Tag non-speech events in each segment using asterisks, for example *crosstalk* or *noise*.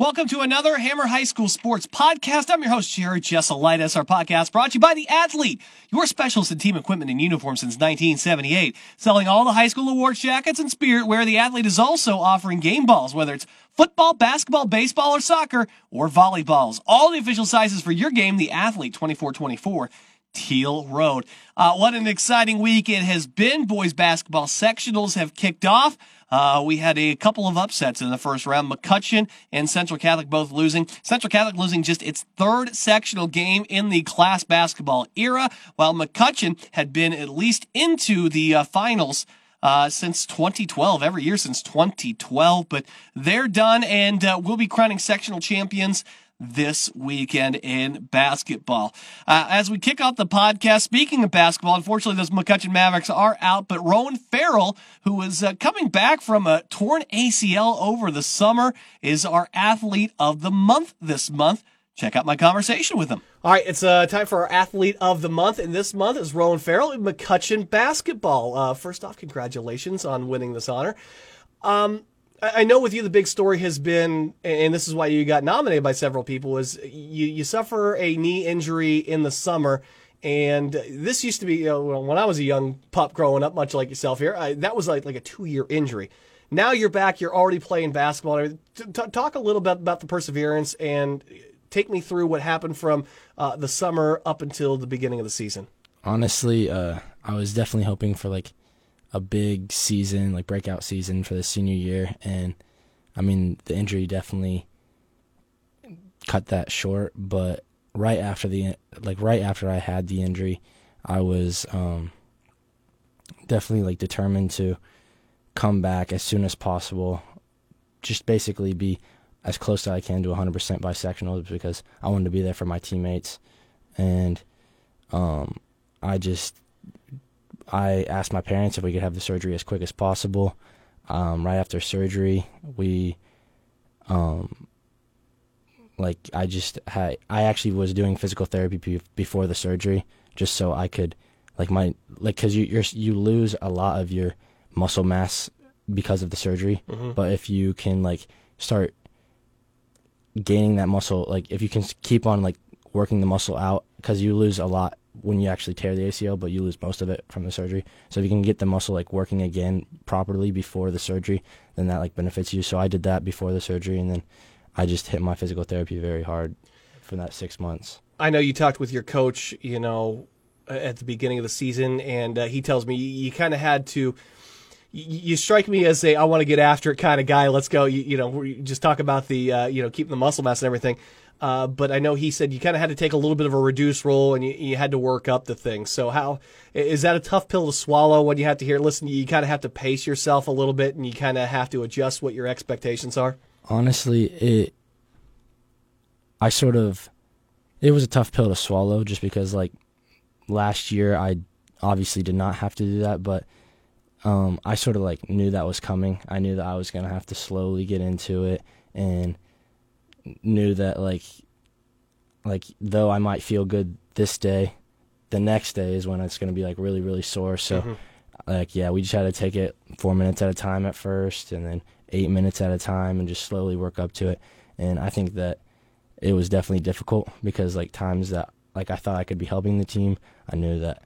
Welcome to another Hammer High School Sports Podcast. I'm your host, Jared Jesselitis. Our podcast brought to you by The Athlete, your specialist in team equipment and uniform since 1978. Selling all the high school awards jackets and spirit wear, The Athlete is also offering game balls, whether it's football, basketball, baseball, or soccer, or volleyballs. All the official sizes for your game, The Athlete 2424. Teal Road. Uh, what an exciting week it has been. Boys basketball sectionals have kicked off. Uh, we had a couple of upsets in the first round. McCutcheon and Central Catholic both losing. Central Catholic losing just its third sectional game in the class basketball era, while McCutcheon had been at least into the uh, finals uh, since 2012, every year since 2012. But they're done, and uh, we'll be crowning sectional champions this weekend in basketball. Uh, as we kick off the podcast, speaking of basketball, unfortunately, those McCutcheon Mavericks are out, but Rowan Farrell, who is uh, coming back from a torn ACL over the summer, is our athlete of the month this month. Check out my conversation with him. All right, it's uh, time for our athlete of the month, and this month is Rowan Farrell in McCutcheon basketball. Uh, first off, congratulations on winning this honor. Um, I know with you the big story has been, and this is why you got nominated by several people, is you, you suffer a knee injury in the summer. And this used to be, you know, when I was a young pup growing up, much like yourself here, I, that was like, like a two year injury. Now you're back, you're already playing basketball. talk a little bit about the perseverance and take me through what happened from uh, the summer up until the beginning of the season. Honestly, uh, I was definitely hoping for like a big season, like breakout season for the senior year, and I mean the injury definitely cut that short. But right after the like right after I had the injury, I was um, definitely like determined to come back as soon as possible. Just basically be as close as I can to 100% by sectionals because I wanted to be there for my teammates, and um, I just I asked my parents if we could have the surgery as quick as possible. Um, right after surgery, we, um, like I just had, I actually was doing physical therapy before the surgery, just so I could, like my, like, cause you you're, you lose a lot of your muscle mass because of the surgery, mm-hmm. but if you can like start gaining that muscle, like if you can keep on like working the muscle out, because you lose a lot when you actually tear the ACL, but you lose most of it from the surgery. So if you can get the muscle like working again properly before the surgery, then that like benefits you. So I did that before the surgery, and then I just hit my physical therapy very hard for that six months. I know you talked with your coach, you know, at the beginning of the season, and uh, he tells me you, you kind of had to. You, strike me as a I want to get after it kind of guy. Let's go. You, you know, just talk about the uh, you know keeping the muscle mass and everything. Uh, but I know he said you kind of had to take a little bit of a reduced role and you, you, had to work up the thing. So how is that a tough pill to swallow when you have to hear? Listen, you kind of have to pace yourself a little bit and you kind of have to adjust what your expectations are. Honestly, it I sort of it was a tough pill to swallow just because like last year I obviously did not have to do that, but um, I sort of like knew that was coming. I knew that I was gonna have to slowly get into it and knew that like like though I might feel good this day, the next day is when it's going to be like really really sore. So mm-hmm. like yeah, we just had to take it 4 minutes at a time at first and then 8 minutes at a time and just slowly work up to it. And I think that it was definitely difficult because like times that like I thought I could be helping the team, I knew that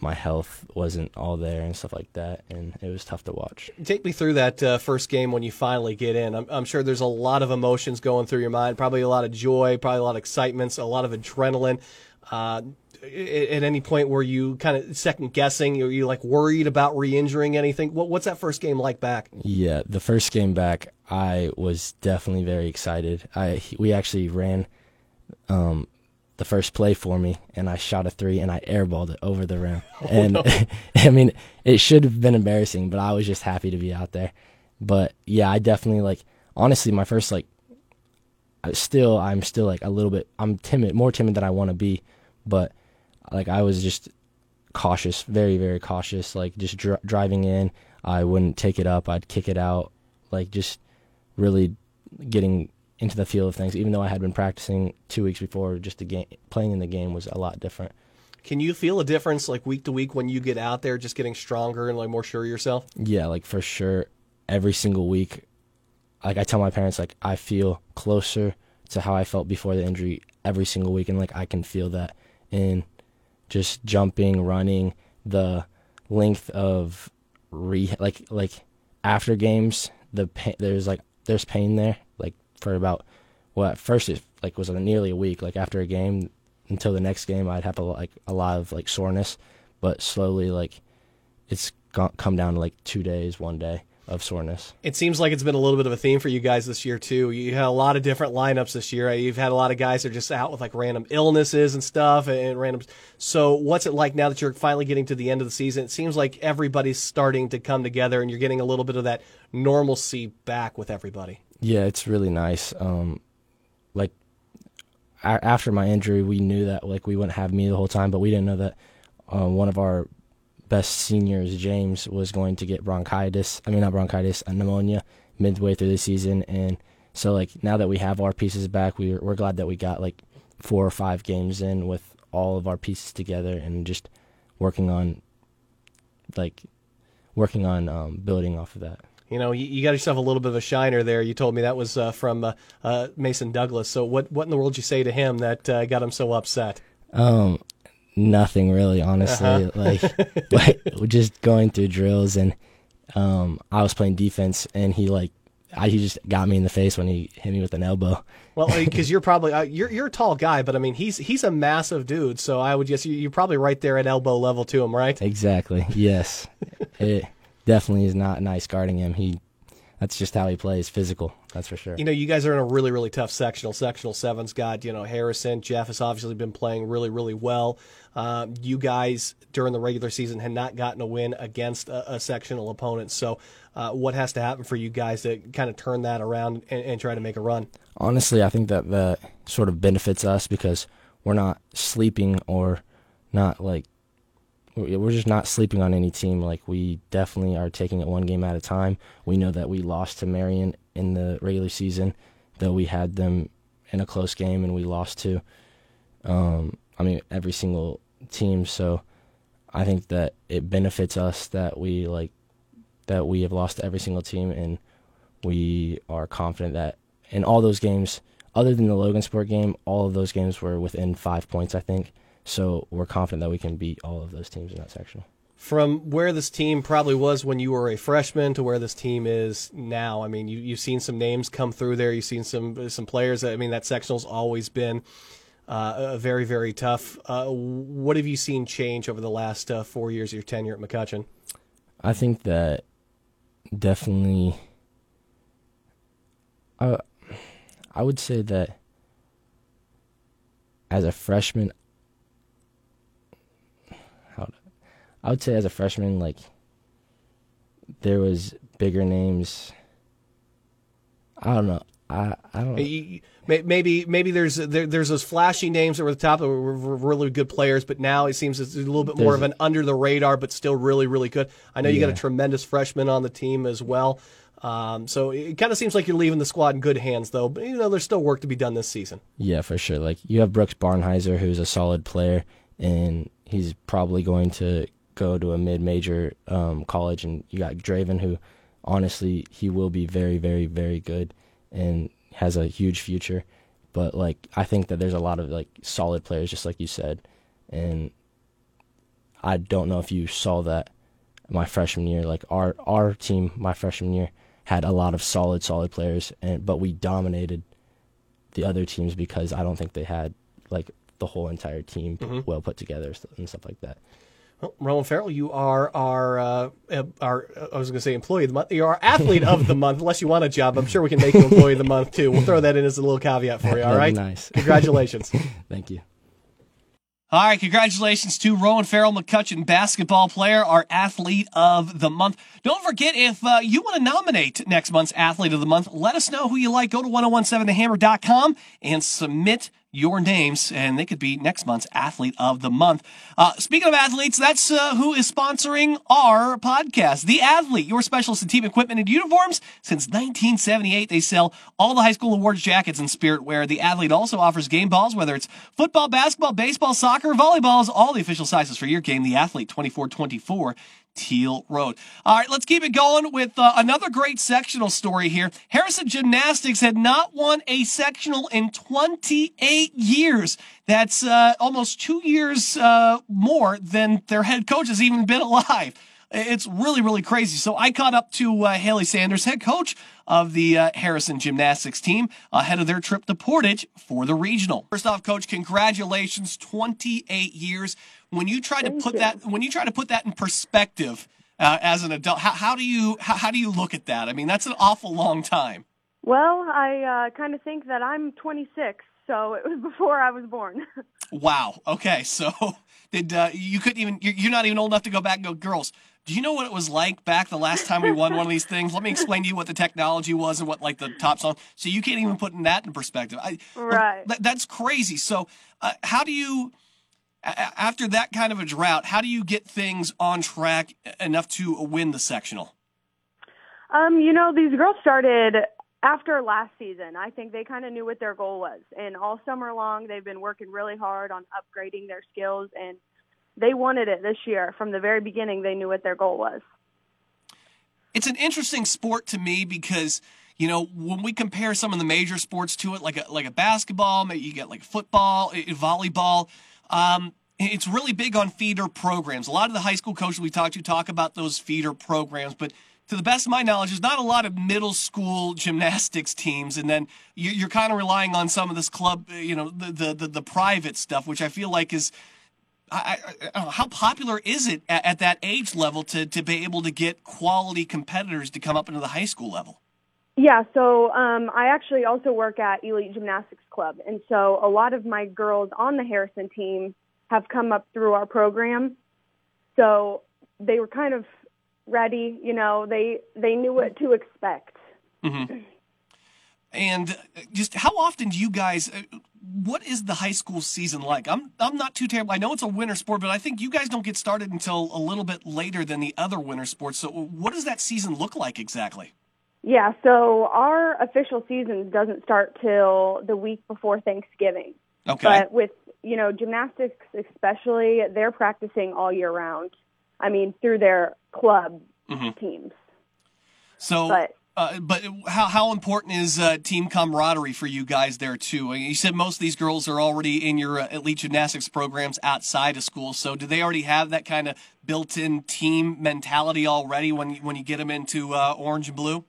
my health wasn't all there and stuff like that, and it was tough to watch. Take me through that uh, first game when you finally get in. I'm, I'm, sure there's a lot of emotions going through your mind, probably a lot of joy, probably a lot of excitement, a lot of adrenaline. Uh, at any point were you kind of second guessing? Are you like worried about re-injuring anything? What, what's that first game like back? Yeah, the first game back, I was definitely very excited. I we actually ran um, the first play for me, and I shot a three and I airballed it over the rim. *laughs* Oh, and no. *laughs* I mean, it should have been embarrassing, but I was just happy to be out there. But yeah, I definitely like honestly my first like still I'm still like a little bit I'm timid, more timid than I want to be, but like I was just cautious, very very cautious, like just dr- driving in, I wouldn't take it up, I'd kick it out, like just really getting into the feel of things. Even though I had been practicing two weeks before, just the game, playing in the game was a lot different. Can you feel a difference like week to week when you get out there, just getting stronger and like more sure of yourself? Yeah, like for sure. Every single week, like I tell my parents like I feel closer to how I felt before the injury every single week, and like I can feel that in just jumping, running, the length of re like like after games, the pain, there's like there's pain there for about well at first it like was nearly a week like after a game until the next game I'd have a, like a lot of like soreness, but slowly like it's it's come down to like two days, one day of soreness. It seems like it's been a little bit of a theme for you guys this year too. You had a lot of different lineups this year. You've had a lot of guys that are just out with like random illnesses and stuff and random. So what's it like now that you're finally getting to the end of the season? It seems like everybody's starting to come together and you're getting a little bit of that normalcy back with everybody. Yeah, it's really nice. Um, like after my injury, we knew that like we wouldn't have me the whole time, but we didn't know that uh, one of our best seniors, James, was going to get bronchitis. I mean, not bronchitis, a pneumonia midway through the season. And so, like, now that we have our pieces back, we're, we're glad that we got like four or five games in with all of our pieces together and just working on, like, working on um, building off of that. You know, you, you, got yourself a little bit of a shiner there. You told me that was uh, from uh, uh, Mason Douglas. So, what what in the world did you say to him that uh, got him so upset? Um, nothing really, honestly. Uh-huh. *laughs* like, like we're just going through drills, and um, I was playing defense, and he like, I, he just got me in the face when he hit me with an elbow. Well, because *laughs* you're probably uh, you're you're a tall guy, but I mean he's he's a massive dude, so I would guess you, are probably right there at elbow level to him, right? Exactly. Yes, *laughs* it definitely is not nice guarding him. He that's just how he plays, physical. That's for sure. You know, you guys are in a really, really tough sectional. Sectional seven's got you know Harrison, Jeff has obviously been playing really, really well. Um, you guys during the regular season had not gotten a win against a, a sectional opponent. So, uh, what has to happen for you guys to kind of turn that around and, and try to make a run? Honestly, I think that that sort of benefits us because we're not sleeping or not like we're just not sleeping on any team. Like we definitely are taking it one game at a time. We know that we lost to Marion in the regular season, though we had them in a close game and we lost to. Um, I mean every single team. So I think that it benefits us that we like that we have lost every single team and we are confident that in all those games, other than the Logansport game, all of those games were within five points. I think so we're confident that we can beat all of those teams in that section. From where this team probably was when you were a freshman to where this team is now, I mean, you, you've seen some names come through there. You've seen some some players. I mean, that sectional's always been uh, very, very tough. Uh, what have you seen change over the last uh, four years of your tenure at McCutcheon? I think that definitely. I, I would say that as a freshman, I would say as a freshman, like there was bigger names. I don't know. I I don't. Maybe maybe there's there, there's those flashy names that were at the top that were really good players, but now it seems it's a little bit more of an under the radar, but still really really good. I know you yeah. got a tremendous freshman on the team as well. Um, so it kind of seems like you're leaving the squad in good hands, though. But you know, there's still work to be done this season. Yeah, for sure. Like you have Brooks Barnheiser, who's a solid player, and he's probably going to go to a mid-major um, college, and you got Draven, who honestly he will be very, very, very good and has a huge future. But like I think that there's a lot of like solid players, just like you said, and I don't know if you saw that my freshman year. Like our our team, my freshman year had a lot of solid, solid players, and but we dominated the other teams because I don't think they had like the whole entire team mm-hmm. well put together and stuff like that. Well, Rowan Farrell, you are our uh, our I was going to say employee of the month. You are athlete of the month. Unless you want a job, I'm sure we can make you employee of the month too. We'll throw that in as a little caveat for you. All right. Nice. Congratulations. *laughs* Thank you. All right, congratulations to Rowan Farrell McCutcheon, basketball player, our athlete of the month. Don't forget, if uh, you want to nominate next month's athlete of the month, let us know who you like. Go to 1017thehammer.com and submit your names, and they could be next month's athlete of the month. Uh, speaking of athletes, that's uh, who is sponsoring our podcast. The Athlete, your specialist in team equipment and uniforms. Since 1978, they sell all the high school awards jackets and spirit wear. The Athlete also offers game balls, whether it's football, basketball, baseball, soccer, volleyballs, all the official sizes for your game. The Athlete 2424 Teal Road. All right, let's keep it going with uh, another great sectional story here. Harrison Gymnastics had not won a sectional in 28 years. That's uh, almost two years uh, more than their head coach has even been alive. It's really, really crazy. So I caught up to uh, Haley Sanders, head coach of the uh, Harrison Gymnastics team, ahead of their trip to Portage for the regional. First off, coach, congratulations, 28 years. When you try Thank to put you. that, when you try to put that in perspective uh, as an adult, how, how do you how, how do you look at that? I mean, that's an awful long time. Well, I uh, kind of think that I'm 26, so it was before I was born. *laughs* Wow. Okay. So *laughs* did uh, you couldn't even you're, you're not even old enough to go back and go, girls. Do you know what it was like back the last time we won one of these things? Let me explain to you what the technology was and what like the top song. So you can't even put that in perspective. I, Right. That, that's crazy. So uh, how do you, after that kind of a drought, how do you get things on track enough to win the sectional? um, you know, these girls started after last season. I think they kind of knew what their goal was, and all summer long they've been working really hard on upgrading their skills, and they wanted it this year. From the very beginning, they knew what their goal was. it's an interesting sport to me because you know when we compare some of the major sports to it, like a like a basketball, maybe you get like football, volleyball. Um, it's really big on feeder programs. A lot of the high school coaches we talk to talk about those feeder programs, but to the best of my knowledge, there's not a lot of middle school *laughs* gymnastics teams, and then you- you're kind of relying on some of this club, you know, the the the, the private stuff, which I feel like is I, I, know, how popular is it at, at that age level to, to be able to get quality competitors to come up into the high school level? Yeah, so um, I actually also work at Elite Gymnastics Club, and so a lot of my girls on the Harrison team have come up through our program. So they were kind of ready, you know. They they knew what to expect. *clears throat* And uh, just how often do you guys? uh, What is the high school season like? I'm I'm not too terrible. I know it's a winter sport, but I think you guys don't get started until a little bit later than the other winter sports. So what does that season look like exactly? Yeah, so our official season doesn't start till the week before Thanksgiving. Okay. But with, you know, gymnastics especially, they're practicing all year round. I mean, through their club teams. So, But- uh, but how how important is uh, team camaraderie for you guys there too? You said most of these girls are already in your uh, elite gymnastics programs outside of school. So, do they already have that kind of built-in team mentality already when you, when you get them into uh, orange and blue?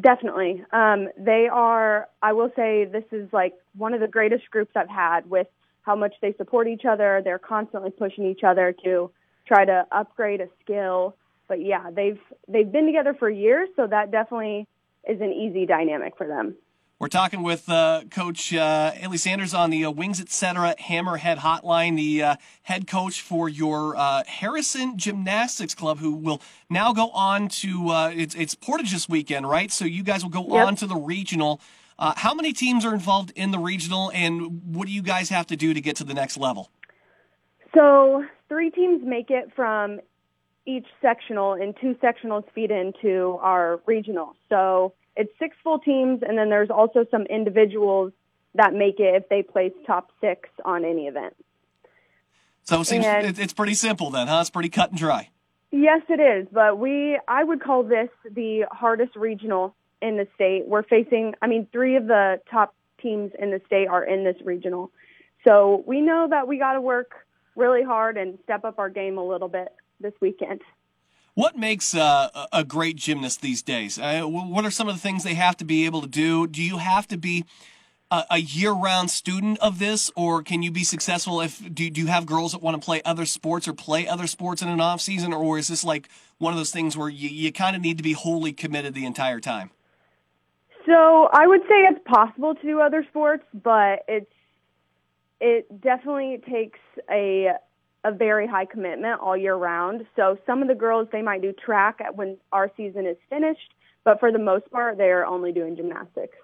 Definitely. Um, they are, I will say, this is like one of the greatest groups I've had with how much they support each other. They're constantly pushing each other to try to upgrade a skill. But yeah, they've they've been together for years, so that definitely is an easy dynamic for them. We're talking with uh, Coach uh, Sanders on the uh, Wings Etc. Hammerhead Hotline, the uh, head coach for your uh, Harrison Gymnastics Club, who will now go on to uh, it's, it's Portage this weekend, right? So you guys will go Yep. on to the regional. Uh, how many teams are involved in the regional, and what do you guys have to do to get to the next level? So three teams make it from each sectional, and two sectionals feed into our regional. So it's six full teams, and then there's also some individuals that make it if they place top six on any event. So it seems And- it's pretty simple then, huh? It's pretty cut and dry. Yes, it is, but we I would call this the hardest regional in the state. We're facing, I mean, three of the top teams in the state are in this regional. So we know that we got to work really hard and step up our game a little bit this weekend. What makes uh, a great gymnast these days? Uh, what are some of the things they have to be able to do? Do you have to be a, a year-round student of this, or can you be successful if do, do you have girls that want to play other sports or play other sports in an off season, or is this like one of those things where you, you kind of need to be wholly committed the entire time? So I would say it's possible to do other sports, but it's it definitely takes a a very high commitment all year round. So some of the girls they might do track at when our season is finished, but for the most part they are only doing gymnastics.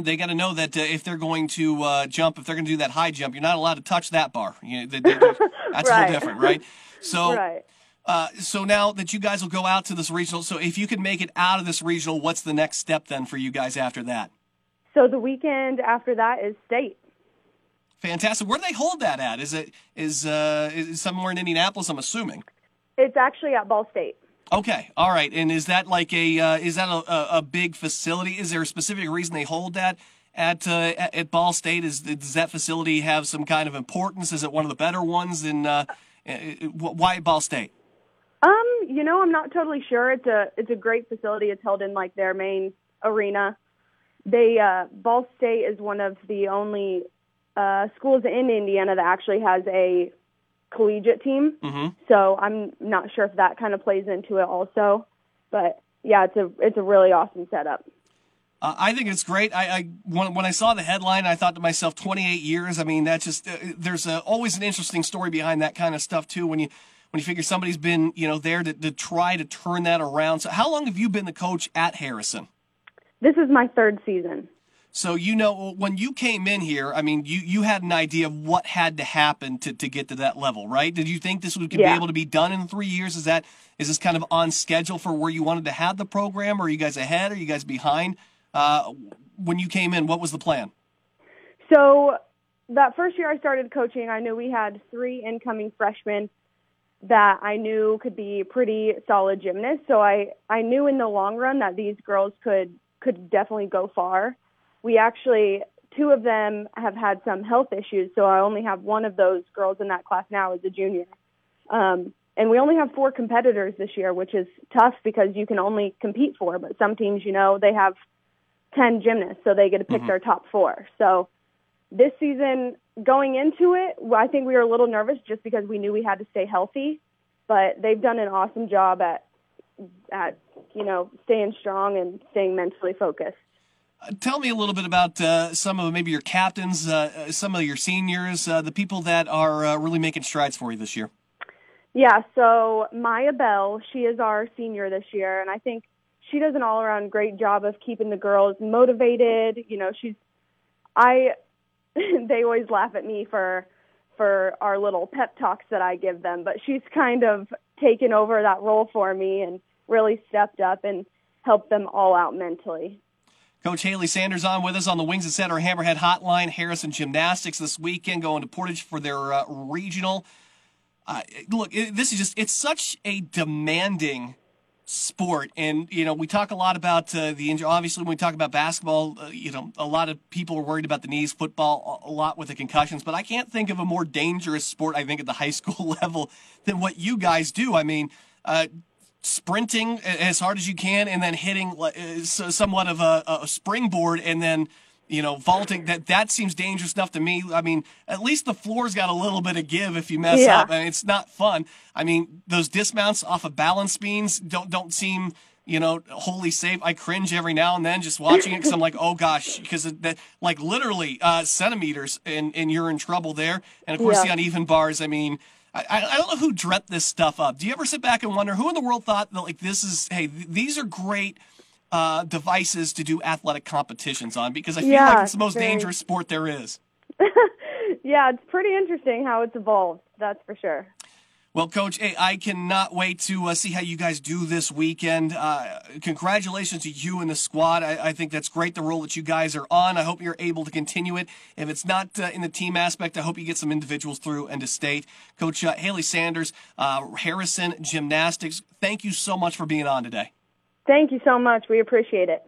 They got to know that uh, if they're going to uh, jump, if they're going to do that high jump, you're not allowed to touch that bar. You know, they- they- *laughs* that's a Right. little different, right? So. *laughs* right. Uh, so now that you guys will go out to this regional, so if you can make it out of this regional, what's the next step then for you guys after that? So the weekend after that is state. Fantastic. Where do they hold that at? Is it is uh is somewhere in Indianapolis? I'm assuming. It's actually at Ball State. Okay, all right. And is that like a uh, is that a, a big facility? Is there a specific reason they hold that at uh, at Ball State? Is does that facility have some kind of importance? Is it one of the better ones? In uh, why Ball State? Um, you know, I'm not totally sure. It's a it's a great facility. It's held in like their main arena. They uh, Ball State is one of the only uh, schools in Indiana that actually has a collegiate team. Mm-hmm. So I'm not sure if that kind of plays into it also. But yeah, it's a it's a really awesome setup. Uh, I think it's great. I, I when, when I saw the headline, I thought to myself, 28 years. I mean, that's just uh, there's a, always an interesting story behind that kind of stuff too. When you when you figure somebody's been you know there to, to try to turn that around. So, how long have you been the coach at Harrison? This is my third season. So you know when you came in here, I mean, you you had an idea of what had to happen to, to get to that level, right? Did you think this would yeah. be able to be done in three years? Is that is this kind of on schedule for where you wanted to have the program? Or are you guys ahead? Are you guys behind? Uh, when you came in, what was the plan? So that first year I started coaching, I knew we had three incoming freshmen that I knew could be pretty solid gymnasts. So I I knew in the long run that these girls could could definitely go far we actually two of them have had some health issues, so I only have one of those girls in that class now as a junior. Um, and we only have four competitors this year, which is tough because you can only compete four. But some teams, you know, they have ten gymnasts, so they get to pick mm-hmm. their top four. So this season, going into it, I think we were a little nervous just because we knew we had to stay healthy. But they've done an awesome job at at you know staying strong and staying mentally focused. Tell me a little bit about uh, some of maybe your captains, uh, uh, some of your seniors, uh, the people that are uh, really making strides for you this year. Yeah, so Maya Bell, she is our senior this year, and I think she does an all-around great job of keeping the girls motivated. You know, she's I *laughs* they always laugh at me for for our little pep talks that I give them, but she's kind of taken over that role for me and really stepped up and helped them all out mentally. Coach Haley Sanders on with us on the Wings Etc. Hammerhead Hotline. Harrison Gymnastics this weekend going to Portage for their uh, regional. Uh, look, it, this is just, it's such a demanding sport. And, you know, we talk a lot about uh, the injury. Obviously, when we talk about basketball, uh, you know, a lot of people are worried about the knees, football, a lot with the concussions. But I can't think of a more dangerous sport, I think, at the high *laughs* school level than what you guys do. I mean, uh, sprinting as hard as you can and then hitting uh, somewhat of a, a springboard and then you know, vaulting that that seems dangerous enough to me. I mean, at least the floor's got a little bit of give if you mess yeah. up. I mean, it's not fun. I mean, those dismounts off of balance beams don't don't seem you know wholly safe. I cringe every now and then just watching it because I'm like, oh gosh, because that like literally uh, centimeters and and you're in trouble there. And of course, yeah. the uneven bars. I mean, I, I don't know who dreamt this stuff up. Do you ever sit back and wonder who in the world thought that like this is hey th- these are great uh, devices to do athletic competitions on because I feel yeah, like it's the most very... dangerous sport there is. *laughs* yeah, it's pretty interesting how it's evolved. That's for sure. Well, Coach, hey, I cannot wait to uh, see how you guys do this weekend. Uh, congratulations to you and the squad. I, I, think that's great, the role that you guys are on. I hope you're able to continue it. If it's not uh, in the team aspect, I hope you get some individuals through and to state. Coach uh, Haley Sanders, uh, Harrison Gymnastics, thank you so much for being on today. Thank you so much. We appreciate it.